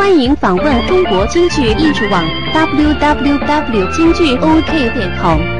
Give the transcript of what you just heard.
欢迎访问中国京剧艺术网 www 京剧 ok 点 com